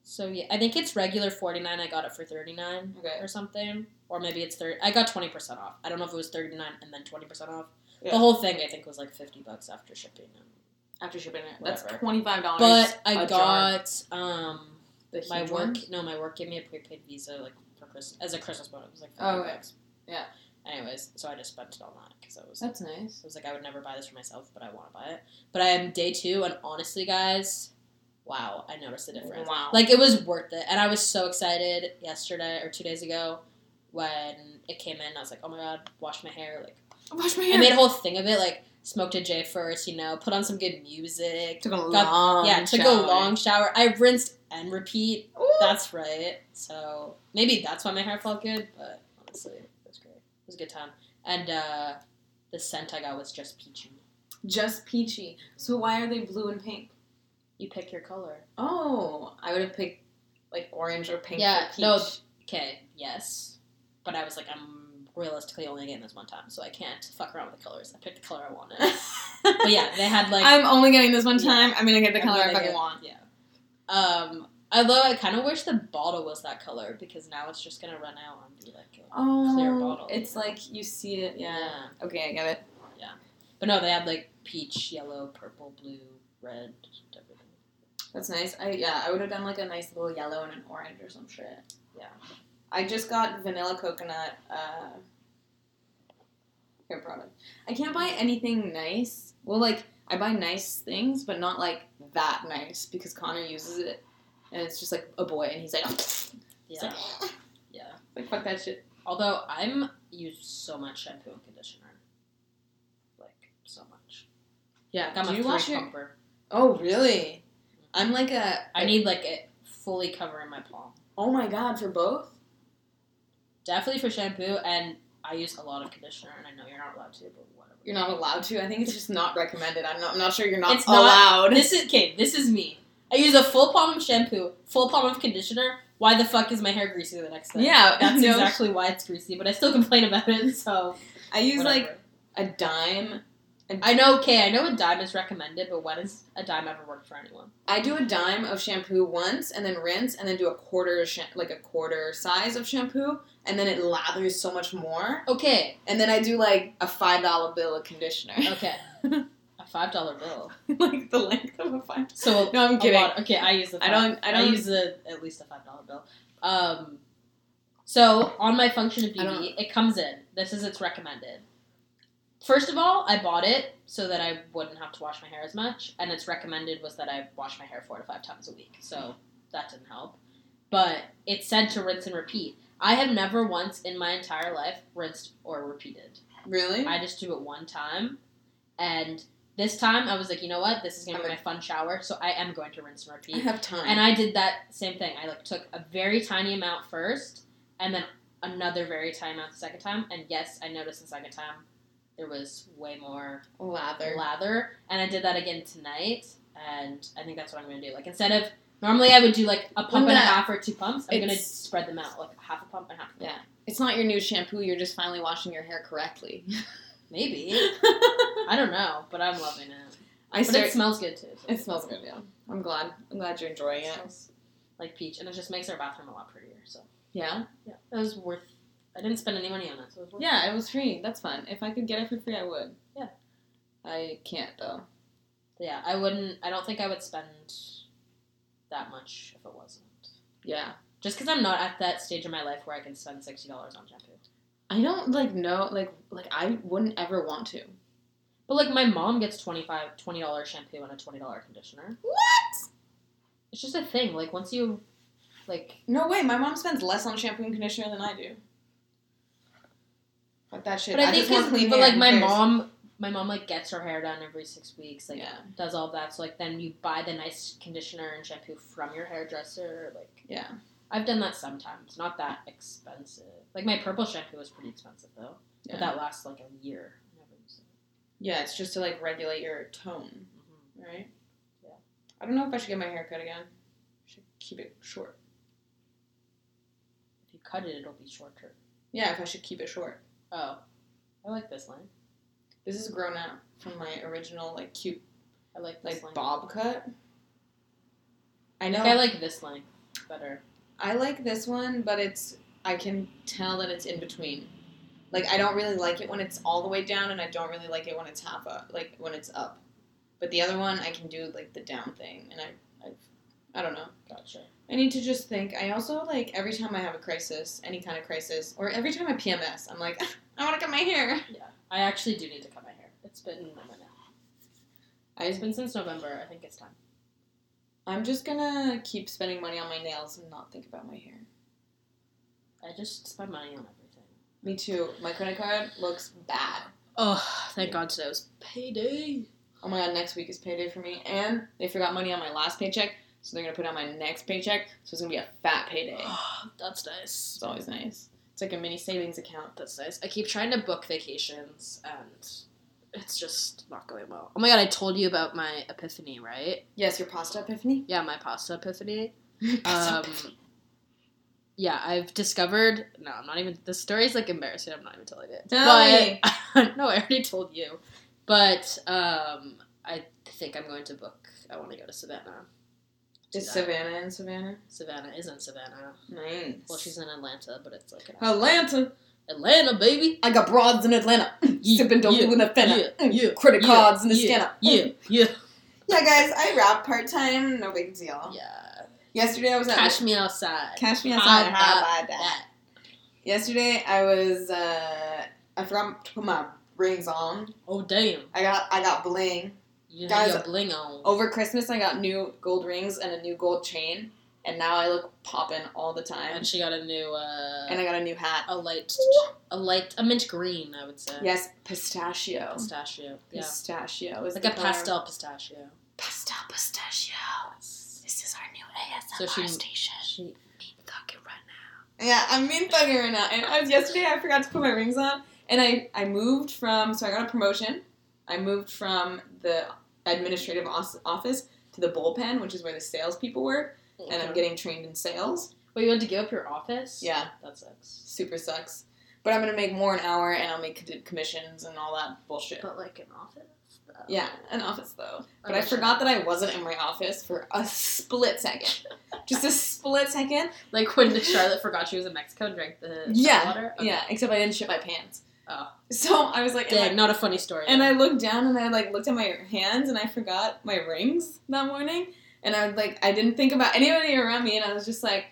So yeah, I think it's regular forty nine. I got it for thirty nine Okay. or something, or maybe it's thirty. I got twenty percent off. I don't know if it was thirty nine and then twenty percent off. Yeah. The whole thing I think was like fifty bucks after shipping. After shipping it, that's twenty five dollars. But I got um the my work. one? No, my work gave me a prepaid Visa like for Christmas as a Christmas bonus. It was like fifty Oh, okay. bucks. Yeah. Anyways, so I just spent it on that because I was That's nice. I was like, I would never buy this for myself, but I want to buy it. But I am day two, and honestly, guys, wow, I noticed the difference. Wow. Like, it was worth it. And I was so excited yesterday or two days ago when it came in. I was like, oh my god, wash my hair. Like, wash my hair. I made a whole thing of it. Like, smoked a J first, you know, put on some good music. Took a Got- long yeah, took shower. a long shower. I rinsed and repeat. Ooh. That's right. So maybe that's why my hair felt good, but honestly, it was. It was a good time. And uh, the scent I got was just peachy. just peachy. So why are they blue and pink? You pick your color. Oh, I would have picked like orange or pink. Yeah, for peach. no. Okay, yes. But I was like, I'm realistically only getting this one time, so I can't fuck around with the colors. I picked the color I wanted. but yeah, they had like I'm only getting this one Yeah. time. I'm gonna get the color I fucking get- want. Yeah. Um, although I kind of wish the bottle was that color because now it's just gonna run out and be like. A, Oh, Clear bottle. It's like you see it. Yeah. Okay, I get it. Yeah, but no, they had like peach, yellow, purple, blue, red, everything. That's nice. I yeah, I would have done like a nice little yellow and an orange or some shit. Yeah. I just got vanilla coconut uh hair product. I can't buy anything nice. Well, like I buy nice things, but not like that nice because Connor uses it, and it's just like a boy, and he's like, Yeah, like, yeah. like fuck that shit. Although I'm use so much shampoo and conditioner, like so much. Yeah. I'm Do a you wash your? pumper. Oh really? Mm-hmm. I'm like a. I need like it fully covering my palm. Oh my god, for both. Definitely for shampoo, and I use a lot of conditioner, and I know you're not allowed to, but whatever. You're not allowed to. I think it's just not recommended. I'm not. I'm not sure you're not It's not- allowed. This is okay. This is me. I use a full palm of shampoo, full palm of conditioner. Why the fuck is my hair greasy the next day? Yeah, that's no. exactly why it's greasy. But I still complain about it. So I use whatever. like a dime. I know. Okay, I know a dime is recommended, but when has a dime ever worked for anyone? I do a dime of shampoo once, and then rinse, and then do a quarter, of sha- like a quarter size of shampoo, and then it lathers so much more. Okay, And then I do like a five dollar bill of conditioner, okay, five dollar bill. like the length of a five. So No, I'm kidding. lot- okay, I use the. I don't- I don't- use the at least a five dollar bill. Um, so on my function of I beauty, it comes in. This is its recommended. First of all, I bought it so that I wouldn't have to wash my hair as much, and its recommended was that I wash my hair four to five times a week. So that didn't help. But it said to rinse and repeat. I have never once in my entire life rinsed or repeated. Really? I just do it one time, and this time I was like, you know what, this is gonna be my fun shower, so I am going to rinse and repeat. I have time. And I did that same thing. I like took a very tiny amount first, and then another very tiny amount the second time. And yes, I noticed the second time there was way more lather. lather, and I did that again tonight. And I think that's what I'm gonna do. Like instead of normally I would do like a pump and a half or two pumps, I'm gonna spread them out like half a pump and half. A pump. Yeah. It's not your new shampoo. You're just finally washing your hair correctly. Maybe I don't know, but I'm loving it. I But start. it smells good too. so- It smells good. Yeah. I'm glad. I'm glad you're enjoying It it. like peach, and it just makes our bathroom a lot prettier. So Yeah. yeah, it was worth. I didn't spend any money on it, so it. Yeah, it was free. That's fun. If I could get it for free, I would. Yeah. I can't though. yeah. I wouldn't. I don't think I would spend that much if it wasn't. Yeah. Just because I'm not at that stage in my life where I can spend sixty dollars on shampoo. I don't like know like like I wouldn't ever want to. But like my mom gets 25 twenty dollars shampoo and a twenty dollar conditioner. What? It's just a thing. Like once you, like No way. My mom spends less on shampoo and conditioner than I do. Fuck that shit. But I, I, think, just but like my mom, my mom like gets her hair done every six weeks. Like Yeah. does all that. So like then you buy the nice conditioner and shampoo from your hairdresser. Like Yeah. I've done that sometimes. Not that expensive. Like my purple shampoo was pretty expensive though. Yeah. But that lasts like a year. I never use it. Yeah, it's just to like regulate your tone, Mhm. right? Yeah. I don't know if I should get my hair cut again. I should keep it short. If you cut it, it'll be shorter. Yeah, if I should keep it short. Oh, I like this line. This is grown out from my original like cute I like this like line. bob cut. I I know think I like this line better. I like this one, but it's I can tell that it's in between. Like I don't really like it when it's all the way down, and I don't really like it when it's half up, like when it's up. But the other one, I can do like the down thing, and I, I, I don't know. Gotcha. I need to just think. I also like every time I have a crisis, any kind of crisis, or every time I PMS, I'm like, I want to cut my hair. Yeah, I actually do need to cut my hair. It's been a minute. It's been since November. I think it's time. I'm just gonna keep spending money on my nails and not think about my hair. I just spend money on everything. Me too. My credit card looks bad. Oh, thank God today was payday. Oh my god, next week is payday for me. And they forgot money on my last paycheck, so they're gonna put it on my next paycheck. So it's gonna be a fat payday. That's nice. It's always nice. It's like a mini savings account. That's nice. I keep trying to book vacations and it's just not going well. Oh my god, I told you about my epiphany, right? Yes, your pasta epiphany. Yeah, my pasta epiphany. Pasta Um, epiphany. Yeah, I've discovered. No, I'm not even. The story's like embarrassing. I'm not even telling it. Tell but no, I already told you. But um, I think I'm going to book. I want to go to Savannah. Is. Savannah in Savannah? Savannah isn't Savannah. Nice. Well, she's in Atlanta, but it's like an Atlanta. Atlanta, baby. I got broads in Atlanta. Yeah, Sipping dope yeah, in the finna. yeah, yeah, Credit yeah, cards in the yeah, scanner. Yeah, yeah, Yeah, guys, I rap part time. No big deal. yeah. Yesterday I was at Cash me outside. Cash me outside. How about that? that? Yesterday I was uh I forgot to put my rings on. Oh damn! I got I got bling. You Guys, your bling on. Over Christmas I got new gold rings and a new gold chain, and now I look poppin' all the time. And she got a new, uh, And I got a new hat. a light, a light, a mint green, I would say. Yes, pistachio. Pistachio. Yeah. Pistachio is Like a color. pastel pistachio. Pastel pistachio. This is our new ASMR So she- station. She mean thugging right now. Yeah, I'm mean thugging right now. And I was yesterday. I forgot to put my rings on, and I I moved from. So I got a promotion. I moved from the administrative office to the bullpen, which is where the salespeople work, and I'm getting trained in sales. Well, you had to give up your office? Yeah, That sucks. super sucks. But I'm gonna make more an hour, and I'll make commissions and all that bullshit. But like an office? Though. Yeah, an office though. But Oh, I forgot that I wasn't in my office for a split second. Just a split second. Like when Charlotte forgot she was in Mexico and drank the Yeah, water? Okay. Yeah, except I didn't shit my pants. Oh. So I was like, Dang, not a funny story. And I looked down and I like looked at my hands and I forgot my rings that morning. And I was like, I didn't think about anybody around me, and I was just like,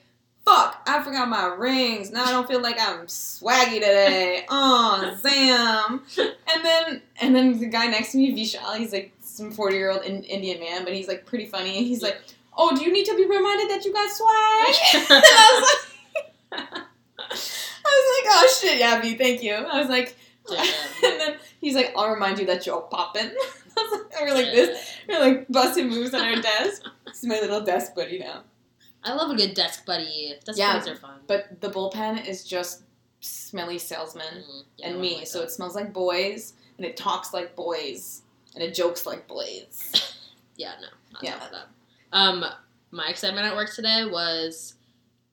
"Fuck, I forgot my rings. Now I don't feel like I'm swaggy today." Oh, Sam. And then and then the guy next to me, Vishal, he's like some forty year old Indian man, but he's like pretty funny. And he's like, "Oh, do you need to be reminded that you got swag?" and I was like. I was like, oh shit, yeah, B, thank you. I was like, and then he's like, I'll remind you that you're popping. I was like, we're like this, we're like busting moves on our desk. This is my little desk buddy now. I love a good desk buddy. Desk Yeah. buddies are fun. But the bullpen is just smelly salesman Mhm. Yeah, and me, like so that. it smells like boys and it talks like boys and it jokes like boys. Yeah, no, not yeah. that. Um, my excitement at work today was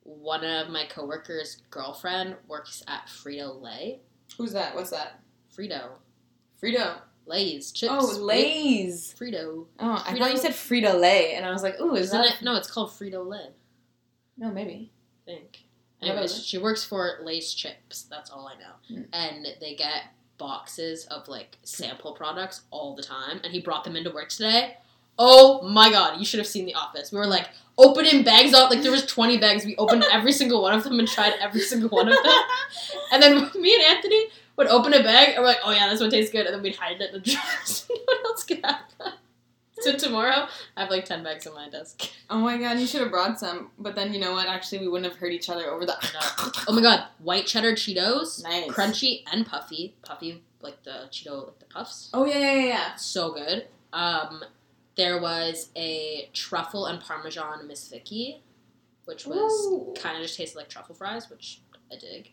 one of my coworkers' girlfriend works at Frito Lay. Who's that? What's that? Frito Frito. Lay's chips. Oh, Lay's. Frito. Oh, I Frito- thought you said Frito Lay, and I was like, ooh, is Isn't that? it? No, it's called Frito Lay. No, maybe. I think. Anyways, she works for Lay's chips. That's all I know. Mm. And they get boxes of like sample products all the time. And he brought them into work today. Oh my god, you should have seen the office. We were like opening bags out. Like there was 20 bags. We opened every single one of them and tried every single one of them. And then me and Anthony would open a bag and we're like, oh yeah, this one tastes good. And then we'd hide it in the drawers. no one else could have that. So tomorrow, I have like 10 bags on my desk. Oh my god, you should have brought some. But then you know what? Actually, we wouldn't have hurt each other over the. Oh my god, white cheddar Cheetos. Nice. Crunchy and puffy. Puffy, like the Cheeto, like the puffs. Oh yeah, yeah, yeah, yeah. So good. Um, there was a truffle and parmesan Miss Vickie, which was kind of just tasted like truffle fries, which I dig.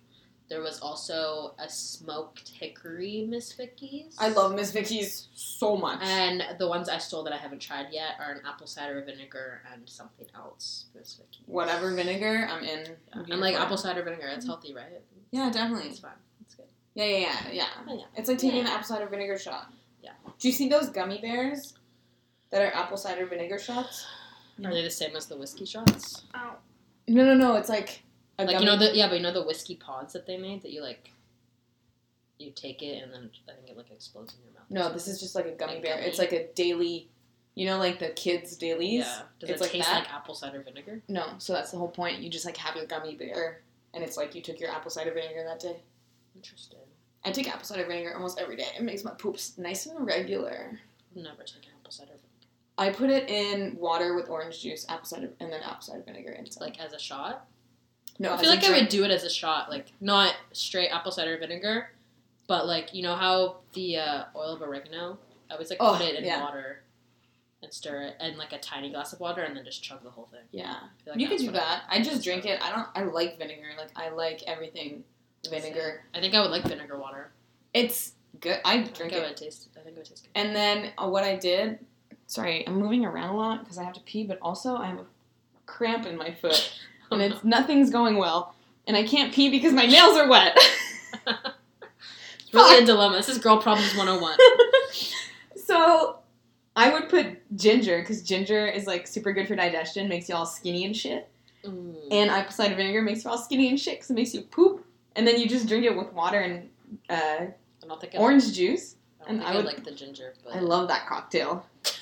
There was also a smoked hickory Miss Vickie's. I love Miss Vickie's so much. And the ones I stole that I haven't tried yet are an apple cider vinegar and something else Miss Vickie. Whatever vinegar, I'm in. Yeah. I'm And like apple cider vinegar, it's mm-hmm. healthy, right? Yeah, definitely. It's fine. It's good. Yeah, yeah, yeah, yeah. Oh, yeah. It's like taking an apple cider vinegar shot. Yeah. Do you see those gummy bears that are apple cider vinegar shots? Are they the same as the whiskey shots? Oh. No, no, no. It's like a Like gummy. you know the yeah, but you know the whiskey pods that they made that you like. You take it and then I think it like explodes in your mouth. no, this is just like a gummy Like bear. gummy? It's like a daily. You know, like the kids' dailies. yeah. Does it's it like taste that. like apple cider vinegar? No, so that's the whole point. You just like have your gummy bear, and it's like you took your apple cider vinegar that day. Interesting. I take apple cider vinegar almost every day. It makes my poops nice and regular. I've never taken apple cider vinegar. I put it in water with orange juice, apple cider, and then apple cider vinegar inside. Like as a shot. No, I feel like I would do it as a shot, like not straight apple cider vinegar, But like you know how the uh, oil of oregano, I always like Oh, put it in yeah. water and stir it, and like a tiny glass of water, and then just chug the whole thing. Yeah. Like you could do what I- that. I just drink it. I don't. I like vinegar. Like I like everything vinegar. I think I would like vinegar water. It's good. I I drink think it. I would taste. I think it would taste good. And then uh, what I did, sorry, I'm moving around a lot because I have to pee, but also I have a cramp in my foot and it's nothing's going well, and I can't pee because my nails are wet. It's really a dilemma. This is girl problems 101. so I would put ginger because ginger is like super good for digestion, makes you all skinny and shit. Mm. And apple cider vinegar makes you all skinny and shit because it makes you poop. And then you just drink it with water and uh, I I, orange juice. I and I I, would- like the ginger. But I love that cocktail.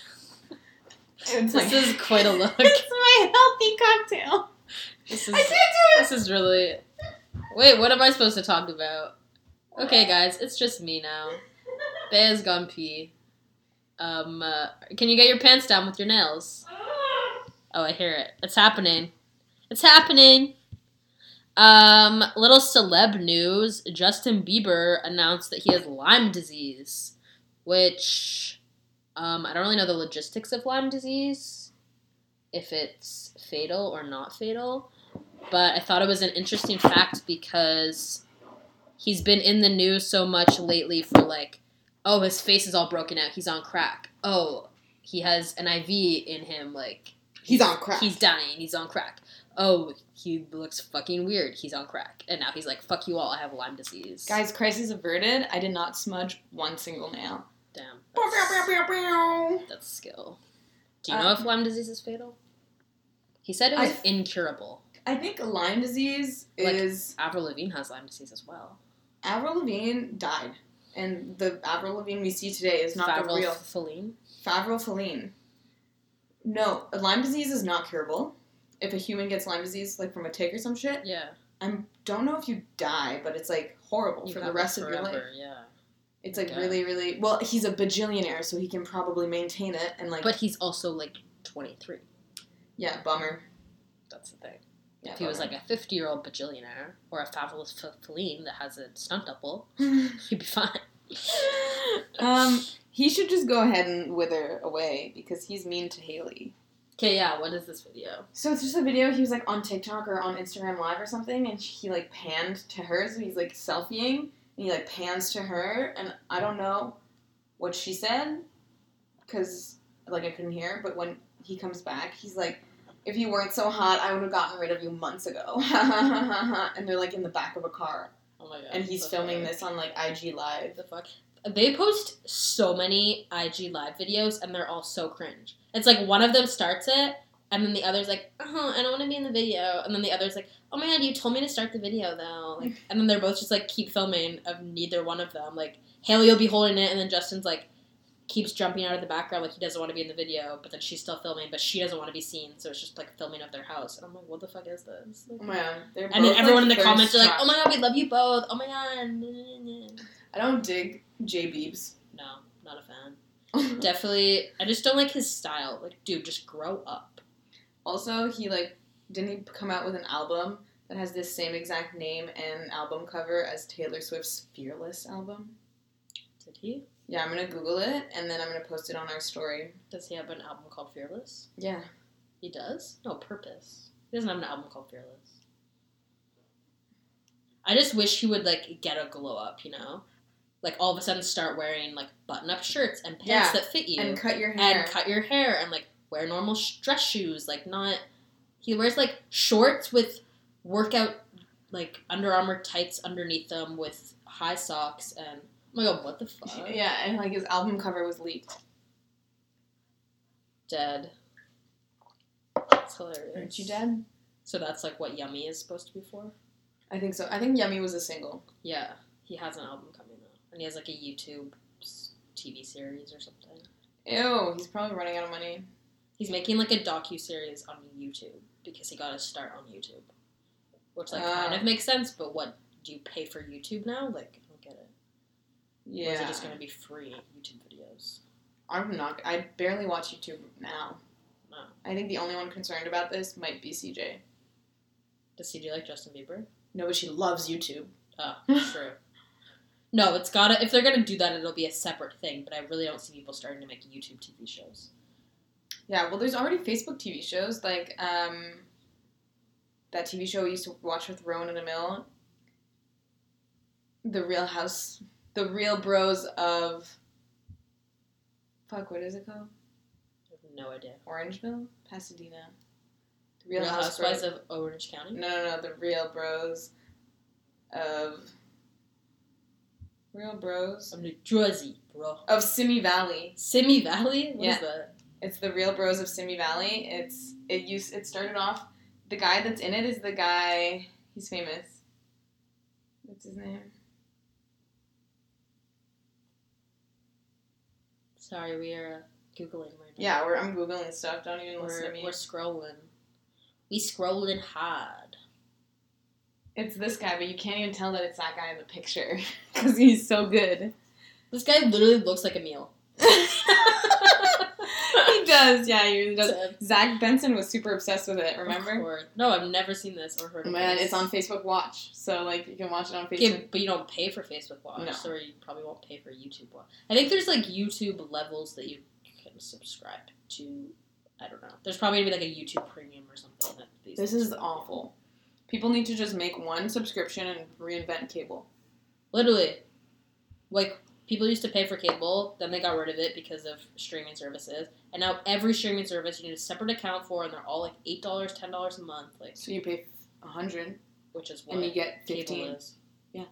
This my- is quite a look. it's my healthy cocktail. This I is can't do it. this is really. Wait, what am I supposed to talk about? Okay, guys, it's just me now. Bea's gone pee. Um, uh, can you get your pants down with your nails? Oh, I hear it. It's happening. It's happening. Um, little celeb news. Justin Bieber announced that he has Lyme disease, which um, I don't really know the logistics of Lyme disease, if it's fatal or not fatal. But I thought it was an interesting fact because he's been in the news so much lately for like, oh, his face is all broken out. He's on crack. Oh, he has an IV in him. Like He's on crack. He's dying. He's on crack. Oh, he looks fucking weird. He's on crack. And now he's like, fuck you all. I have Lyme disease. Guys, crisis averted. I did not smudge one single nail. Damn. That's, that's skill. Do you know Um, if Lyme disease is fatal? He said it was I- incurable. I think Lyme disease Like- is Avril Lavigne has Lyme disease as well. Avril Lavigne died, and the Avril Lavigne we see today is not Avril the real Feline. Favril Feline. No, Lyme disease is not curable. If a human gets Lyme disease, like from a tick or some shit, Yeah. I don't know if you die, but it's like horrible You for the rest of your life. forever, Yeah. It's like Okay. really, really. Well, he's a bajillionaire, so he can probably maintain it, and like, But he's also like 23. yeah, bummer. That's the thing. Yeah, If he was like a 50 year old bajillionaire or a fabulous Feline that has a stunt double, he'd be fine. um, he should just go ahead and wither away because he's mean to Hailey. Okay, yeah, what is this video? So it's just a video. He was like on TikTok or on Instagram Live or something, and he like panned to her. So he's like selfieing, and he like pans to her, and I don't know what she said because like I couldn't hear. But when he comes back, he's like, "If you weren't so hot, I would have gotten rid of you months ago." and they're like in the back of a car, Oh my god. and he's filming this on like IG Live. The fuck? They post so many IG live videos and they're all so cringe. It's like one of them starts it and then the other's like, oh, I don't want to be in the video. And then the other's like, oh my god, you told me to start the video though. Like, and then they're both just like keep filming of neither one of them. Like Hailey will be holding it and then Justin's like keeps jumping out of the background like he doesn't want to be in the video, but then she's still filming, but she doesn't want to be seen, so it's just like filming of their house. And I'm like, what the fuck is this? Like, Oh man, they're and then everyone like, in the comments are like, "Oh my god, we love you both! Oh my god!" I don't dig J Beebs. No, not a fan. Definitely, I just don't like his style. Like, dude, just grow up. Also, he like didn't he come out with an album that has this same exact name and album cover as Taylor Swift's Fearless album? Did he? Yeah, I'm gonna Google it and then I'm gonna post it on our story. Does he have an album called Fearless? Yeah. He does. No, Purpose. He doesn't have an album called Fearless. I just wish he would like get a glow up. You know, like all of a sudden start wearing like button up shirts and pants Yeah, that fit you And cut your hair. and cut your hair and like wear normal sh- dress shoes like not he wears like shorts with workout like Under Armour tights underneath them with high socks and my god what the fuck yeah, and like his album cover was leaked. dead that's hilarious Aren't you dead? so that's like what Yummy is supposed to be for I think so. I think Yummy was a single. yeah he has an album coming out and he has like a YouTube TV series or something Ew, he's probably running out of money. he's making like a docu series on YouTube because he got his start on YouTube which like kind Ah. of makes sense but what do you pay for YouTube now like I don't get it Yeah. Or is it just gonna be free YouTube videos? I'm not. I barely watch YouTube now. No. I think the only one concerned about this might be CJ. Does CJ like Justin Bieber? No, but she loves YouTube. Oh, true. No, it's gotta. If they're gonna do that, it'll be a separate thing. But I really don't see people starting to make YouTube TV shows. Yeah, well, there's already Facebook TV shows like um, that TV show we used to watch with Rowan and Emil. The Real House, the Real Bros of. Fuck, what is it called? I have no idea. Orangeville, Pasadena. The Real, Real, Housewives Bros. of Orange County. No, no, no, the Real Bros of. Real Bros Of New Jersey, bro. of Simi Valley. Simi Valley. What is Yeah. that? It's the Real Bros of Simi Valley. It's it used it started off. The guy that's in it is the guy. He's famous. What's his name? Sorry, we are googling right now. Yeah, we're, I'm googling stuff. Don't even listen we're, to me. we're scrolling. We scrolling hard. It's this guy, but you can't even tell that it's that guy in the picture because he's so good. This guy literally looks like a meal. does. Yeah, he really does. Zach Benson was super obsessed with it. Remember? No, I've never seen this or heard of Man, this. it's on Facebook Watch, so like you can watch it on Facebook. Okay, but you don't pay for Facebook Watch, No. so you probably won't pay for YouTube Watch. I think there's like YouTube levels that you can subscribe to. I don't know. There's probably gonna be like a YouTube Premium or something. That these This is awful. People need to just make one subscription and reinvent cable. Literally, like people used to pay for cable, then they got rid of it because of streaming services, and now every streaming service you need a separate account for, and they're all like eight dollars, ten dollars a month, like So you pay a hundred which is what and you get fifteen. Yeah,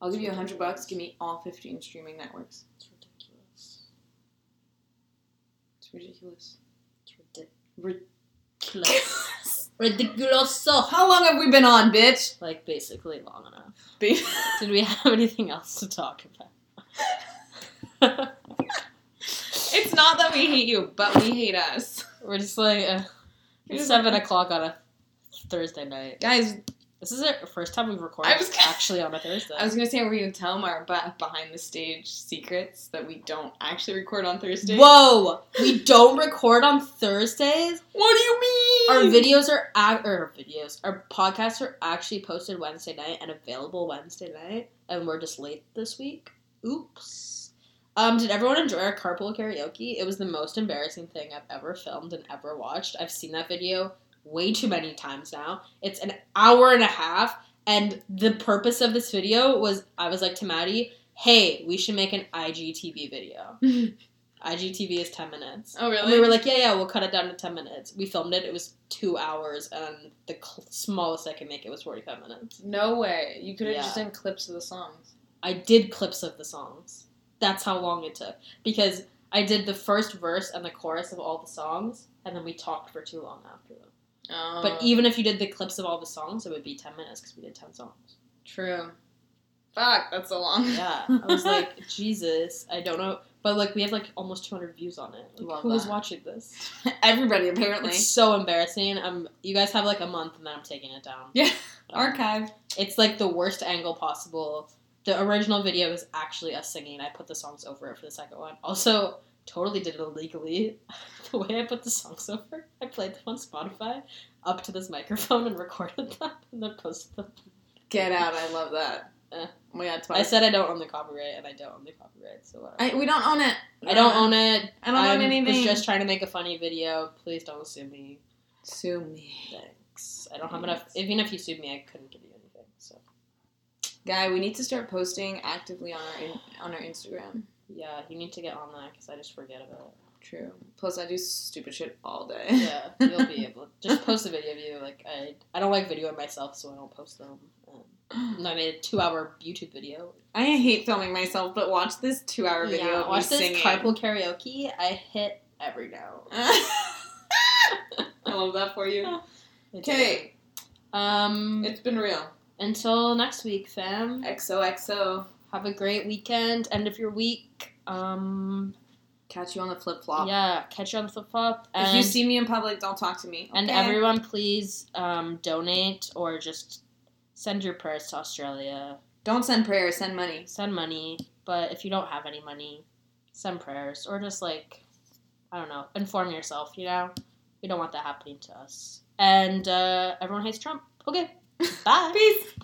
I'll give you a hundred bucks. Give me all fifteen streaming networks. It's ridiculous. It's ridiculous. It's Rid- ridiculous. ridiculous. So How long have we been on, bitch? like basically long enough. Be- Did we have anything else to talk about? It's not that we hate you, but we hate us, We're just like uh, We're seven o'clock on a Thursday night. guys. This is the first time we've recorded I was gonna- actually on a Thursday. I was gonna say we're gonna tell them our be- behind the stage secrets that we don't actually record on Thursday. Whoa! We don't record on Thursdays. What do you mean? Our videos are ac- or videos, our podcasts are actually posted Wednesday night and available Wednesday night, and we're just late this week. Oops. Um, did everyone enjoy our carpool karaoke? It was the most embarrassing thing I've ever filmed and ever watched. I've seen that video way too many times now. It's an hour and a half, and the purpose of this video was I was like to Maddie, "Hey, we should make an IGTV video." IGTV is ten minutes. Oh really? And we were like, yeah, yeah, we'll cut it down to 10 minutes. We filmed it. It was two hours, and the cl- smallest I could make it was 45 minutes. no way. You could have Yeah. just done clips of the songs. I did clips of the songs. That's how long it took. Because I did the first verse and the chorus of all the songs, and then we talked for too long after them. Oh, But even if you did the clips of all the songs, it would be 10 minutes because we did 10 songs. true. Fuck, that's so long. Yeah. I was like, Jesus, I don't know. But like, we have like almost 200 views on it. Like, who is that. watching this? everybody apparently. It's so embarrassing. Um, you guys have like a month, and then I'm taking it down. Yeah. Um, Archive. It's like the worst angle possible. The original video is actually us singing. I put the songs over it for the second one. Also, totally did it illegally. the way I put the songs over, I played them on Spotify up to this microphone and recorded them and then posted them. Get out. I love that. Eh. Oh my god, I said I don't own the copyright, and I don't own the copyright, so whatever. I, we don't own it. I don't own it. I don't own anything. I was just trying to make a funny video. Please don't sue me. Sue me. Thanks. I don't have enough. Even if you sued me, I couldn't give you Guy, we need to start posting actively on our in, on our Instagram. yeah, you need to get on that because I just forget about it. True. Plus, I do stupid shit all day. Yeah, you'll be able. Just post a video of you. Like I, I don't like videoing myself, so I don't post them. Um, I made a two-hour YouTube video. I hate filming myself, but watch this two-hour video Yeah, of watch me this singing. carpool karaoke. I hit every note. I love that for you. Okay, Um. it's been real. Until next week, fam. XOXO. Have a great weekend. End of your week. Um. Catch you on the flip flop. Yeah. Catch you on the flip flop. If you see me in public, don't talk to me. And okay? everyone, please um, donate or just send your prayers to Australia. don't send prayers, send money. Send money, but if you don't have any money, send prayers or just like, I don't know, inform yourself. You know, we don't want that happening to us. And uh, everyone hates Trump. Okay, bye. Peace.